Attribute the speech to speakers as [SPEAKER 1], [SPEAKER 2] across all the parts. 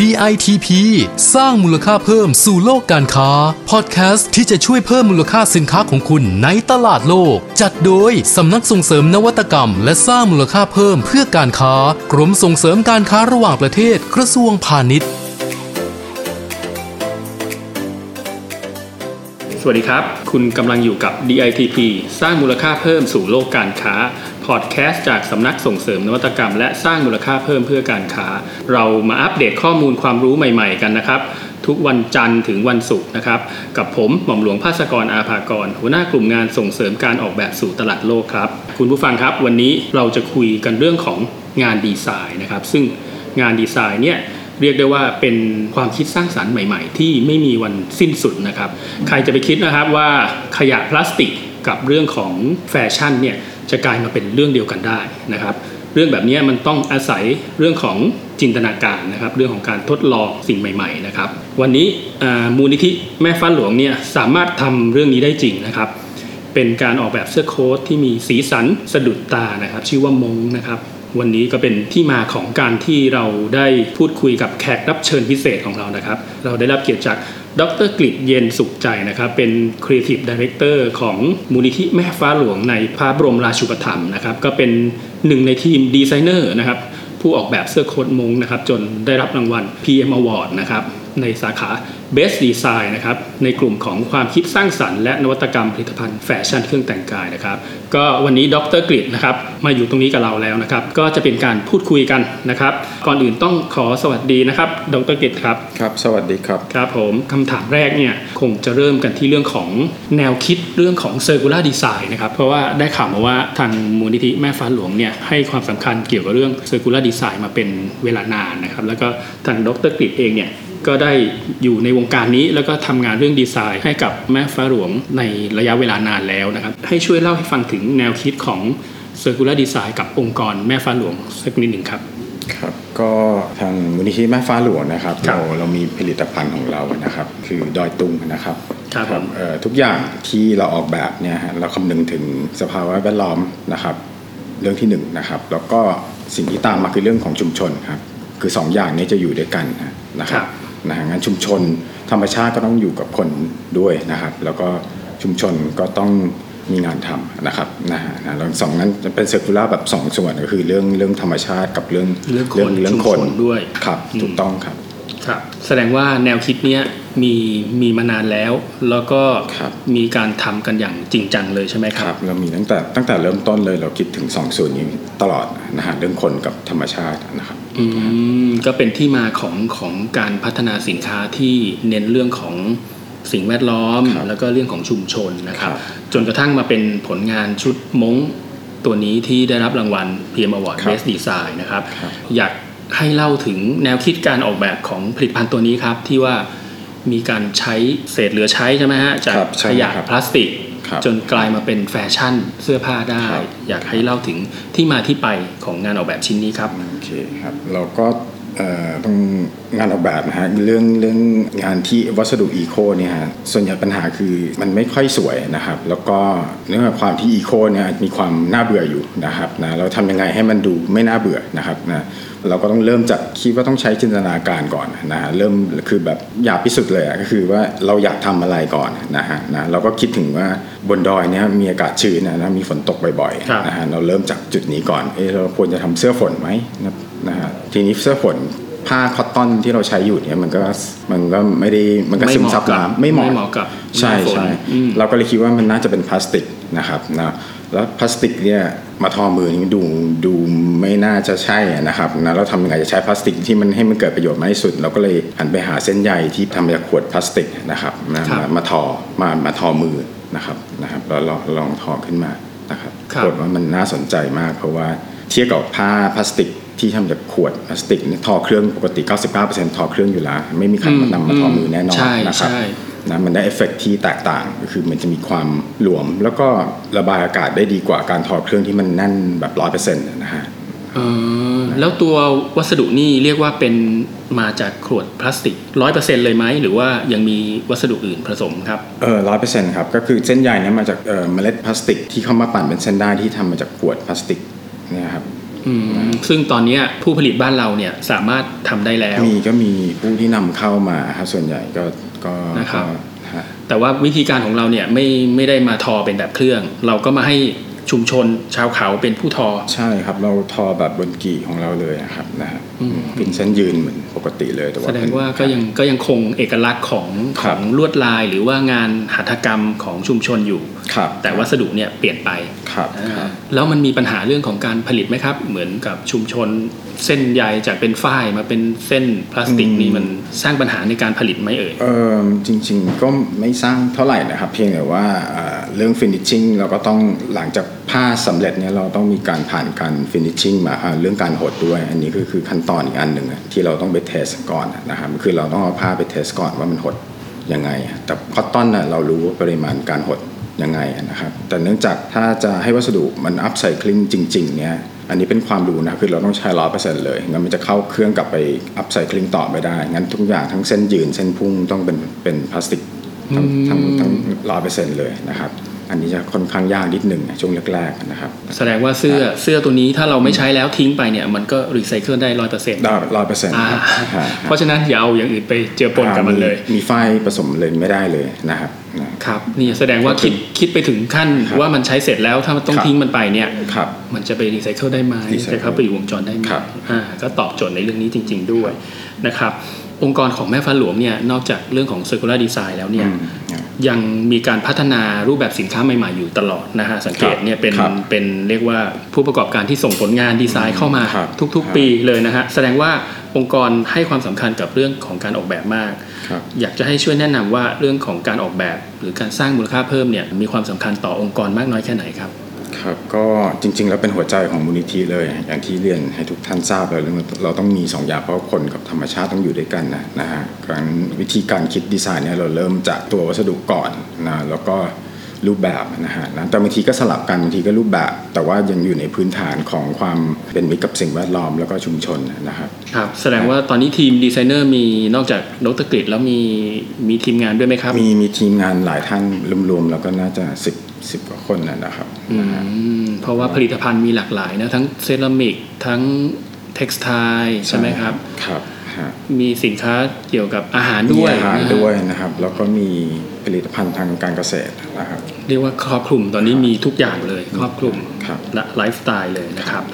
[SPEAKER 1] DITP สร้างมูลค่าเพิ่มสู่โลกการค้า พอดแคสต์ที่จะช่วยเพิ่มมูลค่าสินค้าของคุณในตลาดโลก จัดโดยสำนักส่งเสริมนวัตกรรม และสร้างมูลค่าเพิ่มเพื่อการค้า กรมส่งเสริมการค้าระหว่างประเทศกระทรวงพาณิชย์
[SPEAKER 2] สวัสดีครับ คุณกำลังอยู่กับ DITP สร้างมูลค่าเพิ่มสู่โลกการค้า พอดแคสต์จากสำนักส่งเสริมนวัตกรรม และสร้างมูลค่าเพิ่มเพื่อการค้า เรามาอัปเดตข้อมูลความรู้ใหม่ๆกันนะครับ ทุกวันจันทร์ถึงวันศุกร์นะครับ กับผมหม่อมหลวงภาสกรอาภากร หัวหน้ากลุ่มงานส่งเสริมการออกแบบสู่ตลาดโลกครับ คุณผู้ฟังครับ วันนี้เราจะคุยกันเรื่องของงานดีไซน์นะครับ ซึ่งงานดีไซน์เนี่ยเรียกได้ว่าเป็นความคิดสร้างสารรค์ใหม่ ๆ ที่ไม่มีวันสิ้นสุดนะครับ ใครจะไปคิดนะครับว่าขยะพลาสติกกับเรื่องของแฟชั่นเนี่ย จะกลายมาเป็นเรื่องเดียวกันได้นะครับ เรื่องแบบนี้มันต้องอาศัยเรื่องของจินตนาการนะครับ เรื่องของการทดลองสิ่งใหม่ ๆ นะครับ วันนี้มูลนิธิแม่ฟ้าหลวงเนี่ยสามารถทำเรื่องนี้ได้จริงนะครับ เป็นการออกแบบเสื้อโค้ทที่มีสีสันสะดุดตานะครับ ชื่อว่ามงนะครับวันนี้ก็เป็นที่มาของการที่เราได้พูดคุยกับแขกรับเชิญพิเศษของเรานะครับ เราได้รับเกียรติจาก ดรกฤษเย็นสุขใจนะครับเป็น Creative Director ของมูลนิธิแม่ฟ้าหลวงในพระบรมราชูปถัมภ์นะครับก็เป็นหนึ่งในทีมดีไซเนอร์นะครับผู้ออกแบบเสื้อโค้ทมงนะครับจนได้รับรางวัล PM Award นะครับ ในสาขา Best Design นะครับในกลุ่มของความคิดสร้างสรรค์และนวัตกรรมผลิตภัณฑ์แฟชั่นเครื่องแต่งกายนะครับ ก็วันนี้ดรกฤษนะครับมาอยู่ตรงนี้กับเราแล้วนะครับ ก็จะเป็นการพูดคุยกันนะครับ ก่อนอื่นต้องขอสวัสดีนะครับ ดรกฤษครับ
[SPEAKER 3] ครับ สวัสดีครับ
[SPEAKER 2] ครับผมคำถามแรกเนี่ยคงจะเริ่มกันที่เรื่องของแนวคิดเรื่องของ Circular Design นะครับเพราะว่าได้ข่าวมาว่าทางมูลนิธิแม่ฟ้าหลวงเนี่ยให้ความสำคัญเกี่ยวกับเรื่อง Circular Design มาเป็นเวลานานนะครับแล้วก็ทางดรกฤษเองเนี่ย ก็ได้อยู่ในวงการนี้แล้วก็ทำงานเรื่องดีไซน์ให้กับแม่ฟ้าหลวงในระยะเวลานานแล้วนะครับ ให้ช่วยเล่าให้ฟังถึงแนวคิดของ Circular Design กับองค์กรแม่ฟ้าหลวงสักนิดหนึ่งครับ
[SPEAKER 3] ครับก็ทางมูลนิธิแม่ฟ้าหลวงนะครับ
[SPEAKER 2] ครั
[SPEAKER 3] เรา
[SPEAKER 2] บ
[SPEAKER 3] เรามีผลิตภัณฑ์ของเรานะครับ คือดอยตุงนะครับ
[SPEAKER 2] ครับผม
[SPEAKER 3] เอ่อทุกอย่างที่เราออกแบบเนี่ยฮะเราคำนึงถึงสภาวะแวดล้อมนะครับ เรื่องที่หนึ่งนะครับแล้วก็สิ่งที่ตามมาคือเรื่องของชุมชนครับคือสองอย่างนี้จะอยู่ด้วยกันนะครั
[SPEAKER 2] ครับบ
[SPEAKER 3] นะฮะงั้นชุมชน ธรรมชาติก็ต้องอยู่กับคนด้วยนะครับ แล้วก็ชุมชนก็ต้องมีงานทำนะครับนะฮะนะแล้วสองนั้นจะเป็นเซอร์คูลาแบบสองส่วนก็คือเรื่องเรื่องธรรมชาติกับเรื่อง
[SPEAKER 2] เรื่องคน
[SPEAKER 3] เรื่อง
[SPEAKER 2] ชุมชนด้วย
[SPEAKER 3] ครับ
[SPEAKER 2] อืม
[SPEAKER 3] ถูกต้องครับ
[SPEAKER 2] ครับแสดงว่าแนวคิดเนี้ยมีมีมานานแล้ว แล้วก็
[SPEAKER 3] ครับ
[SPEAKER 2] มีการทำกันอย่างจริงจังเลยใช่ไหมค
[SPEAKER 3] ค
[SPEAKER 2] รั
[SPEAKER 3] รับบเรามีตั้งแต่ตั้งแต่เริ่มต้นเลยเราคิดถึงสองส่วนนี้ตลอดนะฮะเรื่องคนกับธรรมชาตินะครับ
[SPEAKER 2] อืมก็เป็นที่มาของของการพัฒนาสินค้าที่เน้นเรื่องของสิ่งแวดล้อม
[SPEAKER 3] ครับ
[SPEAKER 2] แล้วก็เรื่องของชุมชนนะครับ
[SPEAKER 3] ครับ
[SPEAKER 2] จนกระทั่งมาเป็นผลงานชุดมงตัวนี้ที่ได้รับรางวัล PM Award
[SPEAKER 3] ครับ
[SPEAKER 2] Best Design นะครับ
[SPEAKER 3] ครับ
[SPEAKER 2] อยาก ให้เล่าถึงแนวคิดการออกแบบของผลิตภัณฑ์ตัวนี้ครับที่ว่ามีการใช้เศษเหลือใช้ใช่ไหมฮะจาก
[SPEAKER 3] ครับใช่
[SPEAKER 2] ขยะ
[SPEAKER 3] ครับ
[SPEAKER 2] พลาสติก
[SPEAKER 3] ครับ
[SPEAKER 2] จนกลายมาเป็นแฟชั่นเสื้อผ้าได้
[SPEAKER 3] ครับ
[SPEAKER 2] อยากให้เล่าถึงที่มาที่ไปของงานออกแบบชิ้นนี้ครับ
[SPEAKER 3] โอเคครับเราก็เอ่อต้องงานออกแบบนะฮะเรื่องเรื่องงานที่วัสดุอีโคเนี่ยฮะส่วนใหญ่ปัญหาคือมันไม่ค่อยสวยนะครับ แล้วก็เนื่องจากความที่อีโคเนี่ยมีความน่าเบื่ออยู่นะครับนะเราทำยังไงให้มันดูไม่น่าเบื่อนะครับนะ เราก็ต้องเริ่มจากคิดว่าต้องใช้จินตนาการก่อนนะฮะเริ่มคือแบบอยากพิสูจน์เลยอะก็คือว่าเราอยากทำอะไรก่อนนะฮะนะเราก็คิดถึงว่าบนดอยเนี่ยมีอากาศชื้นนะนะมีฝนตกบ่อย
[SPEAKER 2] ครับ
[SPEAKER 3] ๆนะฮะเราเริ่มจากจุดนี้ก่อนเอะเราควรจะทำเสื้อฝนไหมนะนะฮะทีนี้เสื้อฝนผ้าคอตตอนที่เราใช้อยู่เนี่ยมันก็มันก็ไม่ได้มันก็ซึมซับน้ำ
[SPEAKER 2] ไม่
[SPEAKER 3] ไม่
[SPEAKER 2] เห
[SPEAKER 3] เห
[SPEAKER 2] มาะ
[SPEAKER 3] มาะ
[SPEAKER 2] ไม่เหมาะกับ
[SPEAKER 3] ใช่
[SPEAKER 2] หน้าฝน
[SPEAKER 3] ใช่
[SPEAKER 2] อืม
[SPEAKER 3] เราก็เลยคิดว่ามันน่าจะเป็นพลาสติกนะครับนะแล้วพลาสติกเนี่ยมาทอมือนี่ดูดูไม่น่าจะใช่อะนะครับนะเราทำยังไงจะใช้พลาสติกที่มันให้มันเกิดประโยชน์มากที่สุด เราก็เลยหันไปหาเส้นใยที่ทำมาจากขวดพลาสติกนะครับนะครับมามาทอมามาทอมือนะครับนะครับแล้วลองลองทอขึ้นมานะครับ
[SPEAKER 2] ครับ
[SPEAKER 3] ปรากฏว่ามันน่าสนใจมาก เพราะว่าเทียบกับผ้าพลาสติกที่ทำจากขวดพลาสติกเนี่ยทอเครื่องปกติ 99%ทอเครื่องอยู่แล้ว ไม่มีใครมานำมาทอมือแน่นอน
[SPEAKER 2] ใช่
[SPEAKER 3] นะครับ
[SPEAKER 2] ใช่
[SPEAKER 3] นะมันได้เอฟเฟกต์ที่แตกต่างก็คือมันจะมีความหลวม แล้วก็ระบายอากาศได้ดีกว่าการทอเครื่องที่มันแน่นแบบร้อยเปอร์เซ็นต์นะฮะ
[SPEAKER 2] เออแล้วตัววัสดุนี่เรียกว่าเป็นมาจากขวดพลาสติกร้อยเปอร์เซ็นต์เลยไหมหรือว่ายังมีวัสดุอื่นผสมครับ
[SPEAKER 3] เออร้อยเปอร์เซ็นต์ครับก็คือเส้นใยเนี่ยมาจากเอ่อเมล็ดพลาสติกที่เข้ามาปั่นเป็นเส้นได้ที่ทำมาจากขวดพลาสติกเนะครับ
[SPEAKER 2] อืมซึ่งตอนเนี้ยผู้ผลิตบ้านเราเนี่ยสามารถทำได้แล้ว
[SPEAKER 3] มีก็มีผู้ที่นำเข้ามาครับส่วนใหญ่ก็ ก็
[SPEAKER 2] นะครับ
[SPEAKER 3] ก็ฮะ
[SPEAKER 2] แต่ว่าวิธีการของเราเนี่ยไม่ไม่ได้มาทอเป็นแบบเครื่อง เราก็มาให้ชุมชนชาวเขาเป็นผู้ทอ
[SPEAKER 3] ใช่ครับ เราทอแบบบนกี่ของเราเลยอะครับนะฮะเป็นเส้นยืนเหมือนปกติเลยแต่ว่า
[SPEAKER 2] แสดง
[SPEAKER 3] เป็น
[SPEAKER 2] ว่าก็ยังก็ยังคงเอกลักษณ์ของ
[SPEAKER 3] ค
[SPEAKER 2] ข
[SPEAKER 3] รั
[SPEAKER 2] อบงลวดลายหรือว่างานหัตถกรรมของชุมชนอยู่
[SPEAKER 3] ครับ
[SPEAKER 2] แต่วัสดุเนี่ยเปลี่ยนไป
[SPEAKER 3] ครับ
[SPEAKER 2] อ่า
[SPEAKER 3] ครับ
[SPEAKER 2] แล้วมันมีปัญหาเรื่องของการผลิตไหมครับ เหมือนกับชุมชนเส้นใยจากเป็นฝ้ายมาเป็นเส้นพลาสติกนี่มันสร้างปัญหาในการผลิตไหมเอ่ย
[SPEAKER 3] เออจริง ๆ ก็ไม่สร้างเท่าไหร่นะครับ เพียงแต่ว่าเอ่อเรื่อง finishing เราก็ต้องหลังจากผ้าสำเร็จเนี่ยเราต้องมีการผ่านการ finishing มาอ่าเรื่องการหดด้วย อันนี้คือคือขั้นตอนอีกอันหนึ่งอะที่เราต้องไปเทสก่อนนะครับคือเราต้องเอาผ้าไปเทสก่อนว่ามันหดยังไงแต่ cotton น่ะเรารู้ว่าปริมาณการหด ยังไงนะครับ แต่เนื่องจากถ้าจะให้วัสดุมัน upcycling จริง ๆ เนี่ย อันนี้เป็นความรู้นะ คือเราต้องใช้ร้อยเปอร์เซ็นต์เลย งั้นมันจะเข้าเครื่องกลับไป upcycling ต่อไม่ได้ งั้นทุกอย่างทั้งเส้นยืนเส้นพุ่งต้องเป็นเป็นพลาสติกทำทั้งทั้งร้อยเปอร์เซ็นต์เลยนะครับ อันนี้จะค่อนข้างยากนิดหนึ่งช่วงแรกๆนะครับ
[SPEAKER 2] แสดงว่าเสื้อเสื้อตัวนี้ถ้าเราไม่ใช้แล้วทิ้งไปเนี่ยมันก็รีไซเคิลได้ร้อยเปอร์เซ็นต์
[SPEAKER 3] ได้ร้อยเปอร์เซ็นต์ครับฮะ
[SPEAKER 2] เพราะฉะนั้นอย่าเอาอย่างอื่นไปเจือปนกับมันเลย
[SPEAKER 3] มีฝ้ายผสมเลยไม่ได้เลยนะครับนะ
[SPEAKER 2] ครับนี่แสดงว่าคิดคิดไปถึงขั้น
[SPEAKER 3] ครับ
[SPEAKER 2] ว่ามันใช้เสร็จแล้วถ้ามันต้อง
[SPEAKER 3] ครับ
[SPEAKER 2] ทิ้งมันไปเนี่ย
[SPEAKER 3] ครับ
[SPEAKER 2] มันจะไปรีไซเคิลได้ไหม
[SPEAKER 3] recycle
[SPEAKER 2] จะเข้าไปอยู่วงจรได้ไหม
[SPEAKER 3] ครับ
[SPEAKER 2] อ่าก็ตอบโจทย์ในเรื่องนี้จริง ๆด้วยนะครับ องค์กรของแม่ฟ้าหลวงเนี่ยนอกจากเรื่องของ circular design แล้วเนี่ย
[SPEAKER 3] อืมครับ
[SPEAKER 2] ยังมีการพัฒนารูปแบบสินค้าใหม่ ๆ อยู่ตลอดนะฮะสังเกตเนี่ยเป็น
[SPEAKER 3] ครับ
[SPEAKER 2] เป็นเรียกว่าผู้ประกอบการที่ส่งผลงานดีไซน์เข้ามา
[SPEAKER 3] ครับ
[SPEAKER 2] ทุก
[SPEAKER 3] ครับ
[SPEAKER 2] ๆปีเลยนะฮะแสดงว่าองค์กรให้ความสำคัญกับเรื่องของการออกแบบมาก
[SPEAKER 3] ครับ
[SPEAKER 2] อยากจะให้ช่วยแนะนำว่าเรื่องของการออกแบบ หรือการสร้างมูลค่าเพิ่มเนี่ยมีความสำคัญต่อองค์กรมากน้อยแค่ไหนครับ
[SPEAKER 3] ครับก็จริง ๆ แล้วเป็นหัวใจของมูลนิธิเลย อย่างที่เรียนให้ทุกท่านทราบเลยเรื่องเราต้องมีสองอย่างเพราะคนกับธรรมชาติต้องอยู่ด้วยกันนะนะฮะการวิธีการคิดดีไซน์เนี่ยเราเริ่มจากตัววัสดุก่อนนะแล้วก็ รูปแบบนะฮะนะแต่บางทีก็สลับกันบางทีก็รูปแบบ แต่ว่ายังอยู่ในพื้นฐานของความเป็นมิตรกับสิ่งแวดล้อมแล้วก็ชุมชนนะครับ
[SPEAKER 2] ครับ แสดงว่าตอนนี้ทีมดีไซเนอร์มีนอกจากดรกฤษแล้วมีมีทีมงานด้วยไหมครับ
[SPEAKER 3] มีมีทีมงานหลายท่านรวมๆแล้วก็น่าจะสิบสิบกว่าคนนะนะครับ
[SPEAKER 2] อืมเพราะว่าผลิตภัณฑ์มีหลากหลายนะทั้งเซรามิกทั้ง textile ใช่ไหมครับ
[SPEAKER 3] ครับฮะ
[SPEAKER 2] มีสินค้าเกี่ยวกับอาหาร
[SPEAKER 3] มี
[SPEAKER 2] ด้วย
[SPEAKER 3] อาหาร
[SPEAKER 2] นะฮะ
[SPEAKER 3] ด้วยนะครับ แล้วก็มีผลิตภัณฑ์ทางการเกษตรนะครับ
[SPEAKER 2] เรียกว่าครอบคลุมตอนนี้มีทุกอย่างเลย ครอบคลุม
[SPEAKER 3] ครับ
[SPEAKER 2] และไลฟ์สไตล์เลยนะครับ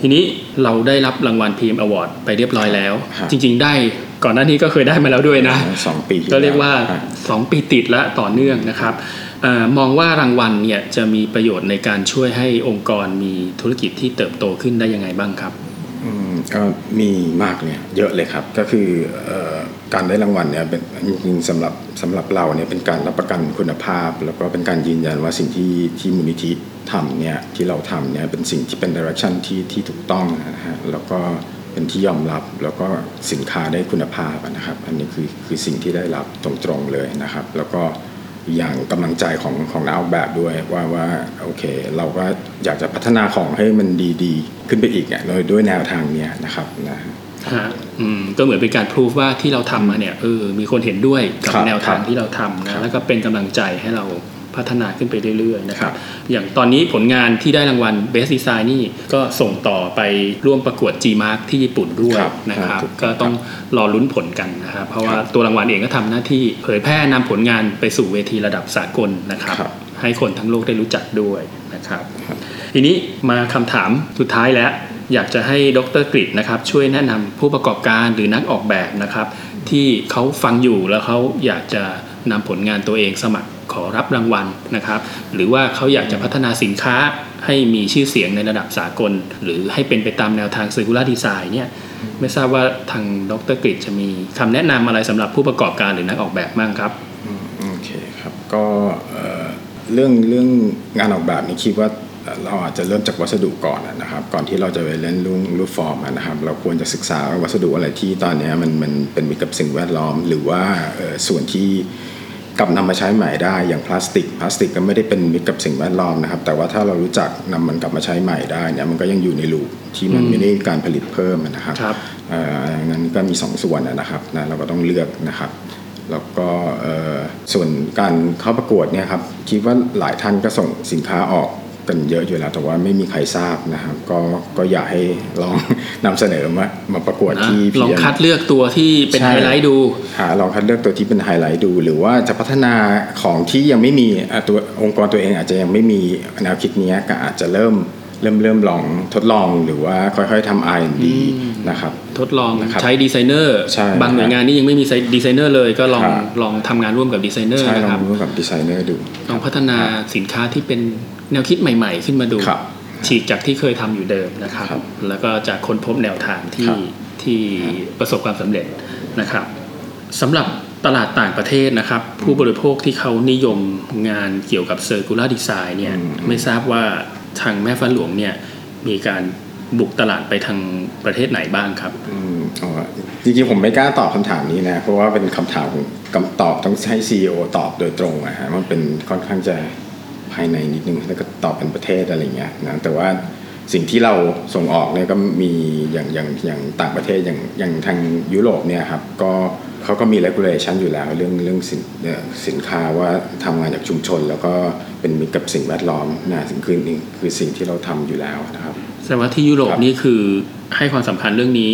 [SPEAKER 2] ทีนี้เราได้รับรางวัลพีมอวอร์ดไปเรียบร้อยแล้ว
[SPEAKER 3] ครับ
[SPEAKER 2] จริง ๆ ได้ก่อนหน้านี้ก็เคยได้มาแล้วด้วยนะ
[SPEAKER 3] สองปีที่
[SPEAKER 2] ก็เรียกว่า
[SPEAKER 3] แล้ว
[SPEAKER 2] 2ปีติดและต่อเนื่องนะครับเออมองว่ารางวัลเนี่ยจะมีประโยชน์ในการช่วยให้องค์กรมีธุรกิจที่เติบโตขึ้นได้ยังไงบ้างครับ
[SPEAKER 3] อืม ก็มีมากเนี่ยเยอะเลยครับ ก็คืออการได้รางวัลเนี่ยเป็นจริงๆสำหรับสำหรับเราเนี่ยเป็นการรับประกันคุณภาพ แล้วก็เป็นการยืนยันว่าสิ่งที่ที่มูลนิธิทำเนี่ยที่เราทำเนี่ยเป็นสิ่งที่เป็นดิเรกชันที่ที่ถูกต้องนะฮะแล้วก็เป็นที่ยอมรับแล้วก็สินค้าได้คุณภาพนะครับ อันนี้คือคือสิ่งที่ได้รับตรงๆเลยนะครับ แล้วก็ อย่างกำลังใจของของนักออกแบบด้วยว่าว่าโอเค เราก็อยากจะพัฒนาของให้มันดีๆ ขึ้นไปอีกอะโดยด้วยแนวทางเนี้ยนะครับนะ
[SPEAKER 2] ฮะอืมก็เหมือนเป็นการพิสูจว่าที่เราทำมาเนี่ยเออมีคนเห็นด้วยกับ
[SPEAKER 3] ครับ
[SPEAKER 2] แนวทาง
[SPEAKER 3] ครับ
[SPEAKER 2] ที่เราทำ
[SPEAKER 3] ครั
[SPEAKER 2] นะ
[SPEAKER 3] บ
[SPEAKER 2] แล้วก็เป็นกำลังใจให้เรา พัฒนาขึ้นไปเรื่อยๆนะครับ
[SPEAKER 3] ครับ
[SPEAKER 2] อย่างตอนนี้ผลงานที่ได้รางวัล Best Design นี่ก็ส่งต่อไปร่วมประกวด G-Mark ที่ญี่ปุ่นด้วย
[SPEAKER 3] ครับ
[SPEAKER 2] นะครับ
[SPEAKER 3] ครับ
[SPEAKER 2] ก็ต้องรอลุ้นผลกันนะครับ เพราะว่า
[SPEAKER 3] ครับ
[SPEAKER 2] ตัวรางวัลเองก็ทำหน้าที่เผยแพร่นำผลงานไปสู่เวทีระดับสากลนะครับ
[SPEAKER 3] ครับ
[SPEAKER 2] ให้คนทั้งโลกได้รู้จักด้วยนะครับ
[SPEAKER 3] ครับ
[SPEAKER 2] ทีนี้มาคำถามสุดท้ายแล้ว อยากจะให้ดรกฤษนะครับ ช่วยแนะนำผู้ประกอบการหรือนักออกแบบนะครับ ที่เขาฟังอยู่แล้วเขาอยากจะนำผลงานตัวเองสมัครข อรับรางวัลนะครับ หรือว่าเขาอยากจะพัฒนาสินค้าให้มีชื่อเสียงในระดับสากล หรือให้เป็นไปตามแนวทาง circular design เนี่ยไม่ทราบว่าทางดรกฤษจะมีคำแนะนำอะไรสำหรับผู้ประกอบการหรือนักออกแบบบ้างครับ
[SPEAKER 3] โอเคครับก็เอ่อเรื่องเรื่องงานออกแบบนี่คิดว่าเราอาจจะเริ่มจากวัสดุก่อนนะครับ ก่อนที่เราจะไปเล่นรูปรูปฟอร์มนะครับ เราควรจะศึกษาว่าวัสดุอะไรที่ตอนนี้มันมันเป็นมิตรกับสิ่งแวดล้อม หรือว่าส่วนที่ กลับนำมาใช้ใหม่ได้อย่างพลาสติก พลาสติกก็ไม่ได้เป็นมิตรกับสิ่งแวดล้อมนะครับ แต่ว่าถ้าเรารู้จักนำมันกลับมาใช้ใหม่ได้เนี่ยมันก็ยังอยู่ในลูปที่มันไม่ได้การผลิตเพิ่มนะครับ
[SPEAKER 2] ครับ
[SPEAKER 3] เอ่องั้นก็มีสองส่วนนะนะครับนะเราก็ต้องเลือกนะครับแล้วก็เอ่อส่วนการเข้าประกวดเนี่ยครับคิดว่าหลายท่านก็ส่งสินค้าออก กันเยอะอยู่แล้ว แต่ว่าไม่มีใครทราบนะครับ ก็ก็อยากให้ลองนำเสนอมามาประกวด
[SPEAKER 2] นะ
[SPEAKER 3] ที่
[SPEAKER 2] ลอง
[SPEAKER 3] PM
[SPEAKER 2] คัดเลือกตัวที่เป็น
[SPEAKER 3] ใช่
[SPEAKER 2] ไฮไลท์ดู
[SPEAKER 3] หาลองคัดเลือกตัวที่เป็นไฮไลท์ดู หรือว่าจะพัฒนาของที่ยังไม่มีอะตัวองค์กรตัวเองอาจจะยังไม่มีแนวคิดเนี้ยก็อาจจะเริ่ม เริ่มเริ่มลองทดลองหรือว่าค่อยๆทำ R&D นะครับ
[SPEAKER 2] ทดลอง
[SPEAKER 3] นะครับ
[SPEAKER 2] ใช้ดีไซเนอร์
[SPEAKER 3] ใช่
[SPEAKER 2] บางหน่วยงานนี่ยังไม่มีดีไซเนอร์เลยก็ลอง
[SPEAKER 3] ครับ
[SPEAKER 2] ลองทำงานร่วมกับดีไซเนอร์
[SPEAKER 3] ใช่
[SPEAKER 2] นะครับลอง
[SPEAKER 3] ร่วมกับดีไซเนอร์ดู
[SPEAKER 2] ลองพัฒนาสินค้าที่เป็นแนวคิดใหม่ ๆ ขึ้นมาดู
[SPEAKER 3] ครับ
[SPEAKER 2] ฉีกจากที่เคยทำอยู่เดิมนะครับ
[SPEAKER 3] ครับ
[SPEAKER 2] แล้วก็จะค้นพบแนวทางที่
[SPEAKER 3] ครับ
[SPEAKER 2] ที่ประสบความสำเร็จนะครับสำหรับตลาดต่างประเทศนะครับ ผู้บริโภคที่เขานิยมงานเกี่ยวกับ Circular Design เนี่ยไม่ทราบว่า ทางแม่ฟ้าหลวงเนี่ยมีการบุกตลาดไปทางประเทศไหนบ้างครับ
[SPEAKER 3] อืมอ๋อจริงๆผมไม่กล้าตอบคำถามนี้นะ เพราะว่าเป็นคำถามคำตอบต้องให้ CEO ตอบโดยตรงอะฮะมันเป็นค่อนข้างจะภายในนิดนึงแล้วก็ตอบเป็นประเทศอะไรเงี้ยนะแต่ว่าสิ่งที่เราส่งออกเนี่ยก็มีอย่างอย่างอย่างต่างประเทศอย่างอย่างทางยุโรปเนี่ยครับก็ เขาก็มี regulation อยู่แล้วเรื่องเรื่องสินเอ่อสินค้าว่าทำงานจากชุมชน แล้วก็เป็นมิตรกับสิ่งแวดล้อมนะสิ่งคือนี่คือสิ่งที่เราทำอยู่แล้วนะครับ
[SPEAKER 2] แสดงว่าที่ยุโรป
[SPEAKER 3] ครับ
[SPEAKER 2] นี่คือให้ความสำคัญเรื่องนี้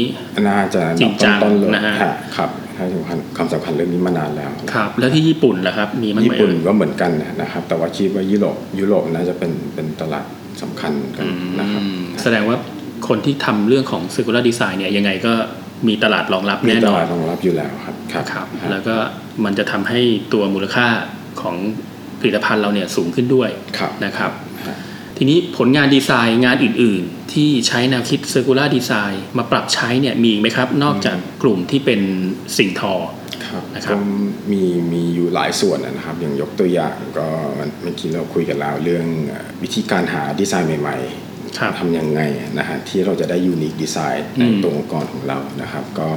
[SPEAKER 3] น่าจะ
[SPEAKER 2] จริงจัง
[SPEAKER 3] ต้นๆเลย
[SPEAKER 2] นะฮะ
[SPEAKER 3] ฮะครับให้สำคัญความสำคัญเรื่องนี้มานานแล้ว
[SPEAKER 2] ครับ แล้วที่ญี่ปุ่นล่ะครับมีมั้ย
[SPEAKER 3] ญี่ปุ่น
[SPEAKER 2] เอ่ย
[SPEAKER 3] ก็เหมือนกันนะครับ แต่ว่าคิดว่ายุโรปยุโรปน่าจะเป็นเป็นตลาดสำคัญกันนะครับ
[SPEAKER 2] อืมแสดงว่าคนที่ทำเรื่องของ circular design เนี่ยยังไงก็ มีตลาดรองรับ
[SPEAKER 3] มี
[SPEAKER 2] แน่
[SPEAKER 3] ต
[SPEAKER 2] นอ
[SPEAKER 3] ลานดรองรับอยู่แล้วครับครับ
[SPEAKER 2] ครับ
[SPEAKER 3] ฮะ
[SPEAKER 2] แล้วก็มันจะทำให้ตัวมูลค่าของผลิตภัณฑ์เราเนี่ยสูงขึ้นด้วย
[SPEAKER 3] ครับ
[SPEAKER 2] นะครับ
[SPEAKER 3] ฮะ
[SPEAKER 2] ทีนี้ผลงานดีไซน์งานอื่น ๆ ที่ใช้แนวคิด circular design มาปรับใช้เนี่ยมีอีกไหมครับ นอกจากกลุ่มที่เป็นสิ่งทอ
[SPEAKER 3] ครับ
[SPEAKER 2] นะครับ
[SPEAKER 3] ก็มีมีอยู่หลายส่วนนะครับ อย่างยกตัวอย่างก็มันเมื่อกี้เราคุยกันแล้วเรื่องเอ่อวิธีการหาดีไซน์ใหม่
[SPEAKER 2] ครับ
[SPEAKER 3] ๆ ทำยังไงนะฮะที่เราจะได้ยูนิคดีไซน์ใน
[SPEAKER 2] อืม
[SPEAKER 3] ตัวองค์กรของเรานะครับก็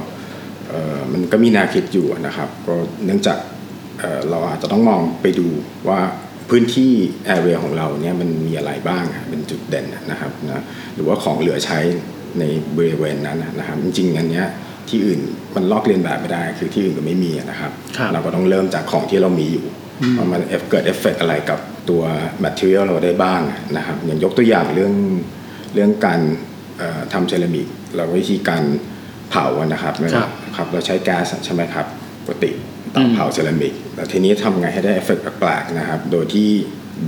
[SPEAKER 3] เอ่อมันก็มีแนวคิดอยู่นะครับก็เนื่องจากเอ่อเราอาจจะต้องมองไปดูว่าพื้นที่แอเรียของเราเนี่ยมันมีอะไรบ้างอะเป็นจุดเด่นนะครับนะหรือว่าของเหลือใช้ในบริเวณนั้นนะครับ จริงๆอันเนี้ย ที่อื่นมันลอกเลียนแบบไม่ได้ คือที่อื่นก็ไม่มีอะนะครับ
[SPEAKER 2] ครับ
[SPEAKER 3] เราก็ต้องเริ่มจากของที่เรามีอยู่ว่ามันเกิดเอฟเฟกอะไรกับตัว material เราได้บ้างนะครับอย่างยกตัวอย่างเรื่องเรื่องการเอ่อทำเซรามิกเราวิธีการเผาอะนะครับ
[SPEAKER 2] ครับ
[SPEAKER 3] ครับเราใช้แก๊สใช่ไหมครับปกติเตา
[SPEAKER 2] อืม
[SPEAKER 3] เผาเซรามิกแต่ทีนี้ทำไงให้ได้เอฟเฟกแปลกๆนะครับ โดยที่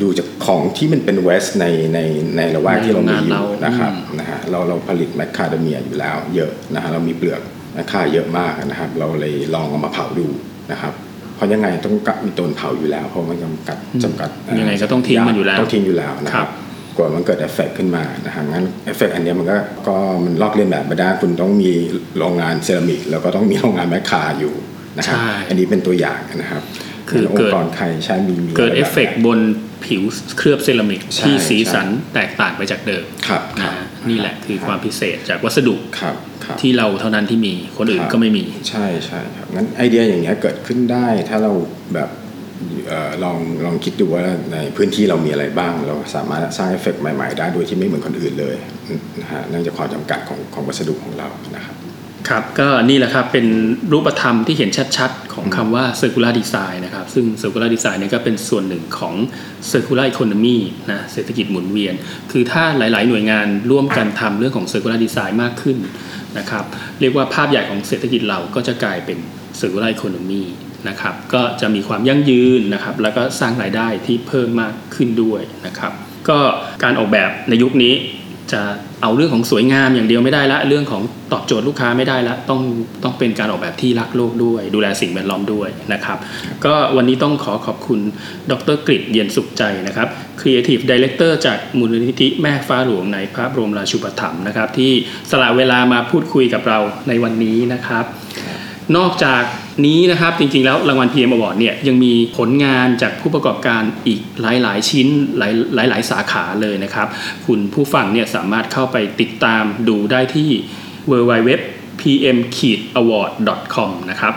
[SPEAKER 3] ดูจากของที่มันเป็น waste ในในในละแวกที่เรามีอยู่นะครับนะฮะเราเราผลิตแมคคาเดเมียอยู่แล้วเยอะนะฮะเรามีเปลือกแม คคาเยอะมากนะครับ เราเลยลองเอามาเผาดูนะครับ เพราะยังไงต้องกะมีเตาเผาอยู่แล้ว เพราะมันจำกัดจำกัดเอ่อ
[SPEAKER 2] ยังไงก็ต้องทิ้งมันอยู่แล้ว
[SPEAKER 3] ต้องทิ้งอยู่แล้วนะค
[SPEAKER 2] รั
[SPEAKER 3] บครับว่ามันเกิดเอฟเฟกขึ้นมานะฮะงั้นเอฟเฟกอันเนี้ยมันก็ก็มันลอกเลียนแบบไม่ได้คุณต้องมีโรงงานเซรามิก แล้วก็ต้องมีโรงงานแมคคาอยู่นะครับ
[SPEAKER 2] ใช่
[SPEAKER 3] อันนี้เป็นตัวอย่างนะครับ
[SPEAKER 2] คือ
[SPEAKER 3] อง
[SPEAKER 2] เกิด
[SPEAKER 3] ค์กรใครเกิดใช่มีมี
[SPEAKER 2] เกิดอะ
[SPEAKER 3] ไรแบบ
[SPEAKER 2] ฟเฟกต์บน ผิวเคลือบเซรามิก
[SPEAKER 3] ใช่
[SPEAKER 2] ที่สี
[SPEAKER 3] ใช่
[SPEAKER 2] สันแตกต่างไปจากเดิม
[SPEAKER 3] ครับครับนะ
[SPEAKER 2] ฮะนี่แหละคือความพิเศษจากวัสดุ
[SPEAKER 3] ครับครับ
[SPEAKER 2] ที่เราเท่านั้นที่มีคนอื่น
[SPEAKER 3] ครับ
[SPEAKER 2] ก็ไม่มี
[SPEAKER 3] ใช่ใช่ครับงั้นไอเดียอย่างเงี้ยเกิดขึ้นได้ถ้าเราแบบเอ่อลองลองคิดดูว่าในพื้นที่เรามีอะไรบ้าง เราสามารถสร้างเอฟเฟกต์ใหม่ๆ ได้โดยที่ไม่เหมือนคนอื่นเลยนะฮะเนื่องจากความจำกัดของของวัสดุของเรานะครับ
[SPEAKER 2] ครับก็นี่แหละครับเป็นรูปธรรมที่เห็นชัดๆ ของคำว่า circular design นะครับ ซึ่ง circular design เนี่ยก็เป็นส่วนหนึ่งของ circular economy นะเศรษฐกิจหมุนเวียน คือถ้าหลาย ๆ หน่วยงานร่วมกันทำเรื่องของ circular design มากขึ้นนะครับ เรียกว่าภาพใหญ่ของเศรษฐกิจเราก็จะกลายเป็น circular economy นะครับ ก็จะมีความยั่งยืนนะครับ แล้วก็สร้างรายได้ที่เพิ่มมากขึ้นด้วยนะครับ ก็การออกแบบในยุคนี้ จะเอาเรื่องของสวยงามอย่างเดียวไม่ได้ละ เรื่องของตอบโจทย์ลูกค้าไม่ได้ละ ต้องต้องเป็นการออกแบบที่รักโลกด้วย ดูแลสิ่งแวดล้อมด้วยนะครับ ก็วันนี้ต้องขอขอบคุณดรกฤษเย็นสุขใจนะครับ Creative Director จากมูลนิธิแม่ฟ้าหลวงในพระบรมราชูปถัมภ์นะครับ ที่สละเวลามาพูดคุยกับเราในวันนี้นะครับ นอกจากนี้นะครับจริงๆแล้วรางวัล PM Award เนี่ยยังมีผลงานจากผู้ประกอบการอีกหลายๆ ชิ้นหลายๆ สาขาเลยนะครับ คุณผู้ฟังเนี่ยสามารถเข้าไปติดตามดูได้ที่ www.pm-award.com นะครับ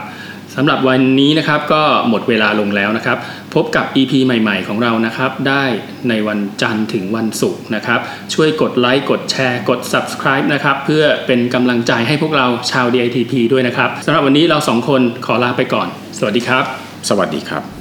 [SPEAKER 2] สำหรับวันนี้นะครับก็หมดเวลาลงแล้วนะครับ พบกับ EP ใหม่ ๆ ของเรานะครับ ได้ในวันจันทร์ถึงวันศุกร์นะครับ ช่วยกดไลค์กดแชร์ กด subscribe นะครับ เพื่อเป็นกำลังใจให้พวกเราชาว DITP ด้วยนะครับสำหรับวันนี้เราสองคนขอลาไปก่อน สวัสดีครับ
[SPEAKER 3] สวัสดีครับ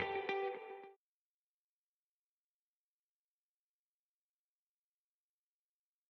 [SPEAKER 1] 1169